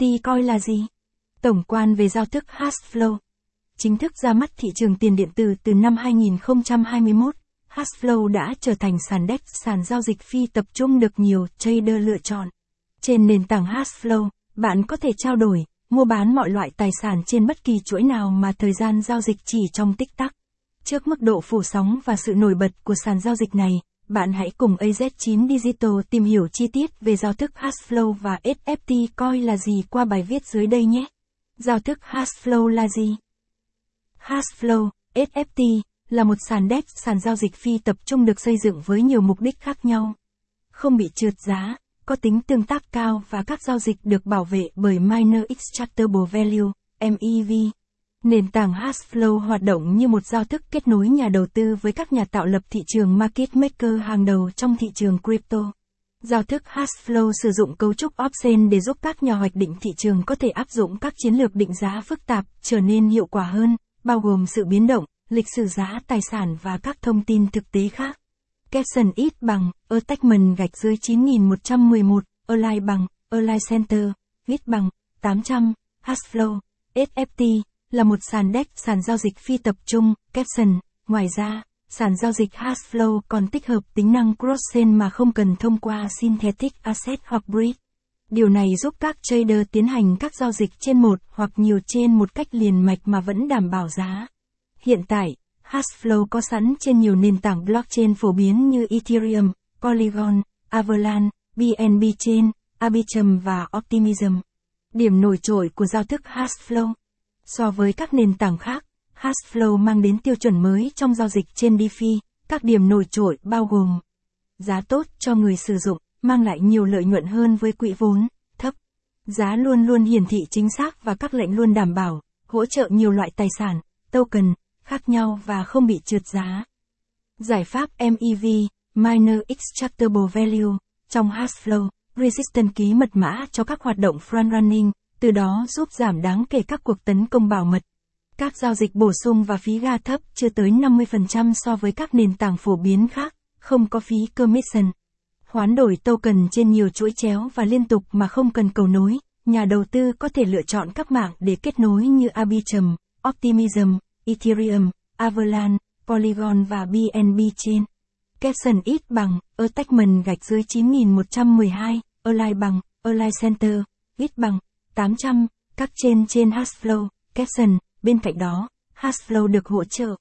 NFT coi là gì? Tổng quan về giao thức Hashflow. Chính thức ra mắt thị trường tiền điện tử từ năm 2021, Hashflow đã trở thành sàn DEX sàn giao dịch phi tập trung được nhiều trader lựa chọn. Trên nền tảng Hashflow, bạn có thể trao đổi, mua bán mọi loại tài sản trên bất kỳ chuỗi nào mà thời gian giao dịch chỉ trong tích tắc. Trước mức độ phủ sóng và sự nổi bật của sàn giao dịch này, bạn hãy cùng AZ9 Digital tìm hiểu chi tiết về giao thức Hashflow và SFT coi là gì qua bài viết dưới đây nhé. Giao thức Hashflow là gì? Hashflow, SFT, là một sàn DEX sàn giao dịch phi tập trung được xây dựng với nhiều mục đích khác nhau. Không bị trượt giá, có tính tương tác cao và các giao dịch được bảo vệ bởi Minor Extractable Value, MEV. Nền tảng Hashflow hoạt động như một giao thức kết nối nhà đầu tư với các nhà tạo lập thị trường market maker hàng đầu trong thị trường crypto. Giao thức Hashflow sử dụng cấu trúc option để giúp các nhà hoạch định thị trường có thể áp dụng các chiến lược định giá phức tạp trở nên hiệu quả hơn, bao gồm sự biến động, lịch sử giá tài sản và các thông tin thực tế khác. Capson ít bằng, attachment gạch dưới 9111, align bằng, align center, ít bằng, 800, Hashflow, SFT, là một sàn DEX sàn giao dịch phi tập trung, caption. Ngoài ra, sàn giao dịch Hashflow còn tích hợp tính năng cross-chain mà không cần thông qua Synthetic Asset hoặc Bridge. Điều này giúp các trader tiến hành các giao dịch trên một hoặc nhiều trên một cách liền mạch mà vẫn đảm bảo giá. Hiện tại, Hashflow có sẵn trên nhiều nền tảng blockchain phổ biến như Ethereum, Polygon, Avalanche, BNB Chain, Arbitrum và Optimism. Điểm nổi trội của giao thức Hashflow So với các nền tảng khác, Hashflow mang đến tiêu chuẩn mới trong giao dịch trên DeFi, các điểm nổi trội bao gồm giá tốt cho người sử dụng, mang lại nhiều lợi nhuận hơn với quỹ vốn thấp. Giá luôn luôn hiển thị chính xác và các lệnh luôn đảm bảo, hỗ trợ nhiều loại tài sản, token, khác nhau và không bị trượt giá. Giải pháp MEV, Minor Extractable Value, trong Hashflow, Resistant ký mật mã cho các hoạt động front running, từ đó giúp giảm đáng kể các cuộc tấn công bảo mật. Các giao dịch bổ sung và phí ga thấp chưa tới 50% so với các nền tảng phổ biến khác, không có phí commission. Hoán đổi token trên nhiều chuỗi chéo và liên tục mà không cần cầu nối, nhà đầu tư có thể lựa chọn các mạng để kết nối như Arbitrum, Optimism, Ethereum, Avalanche, Polygon và BNB Chain. Capson ít bằng, attachment gạch dưới 9112, align bằng, align center, ít bằng, 800, các trên trên Hashflow, caption, bên cạnh đó, Hashflow được hỗ trợ.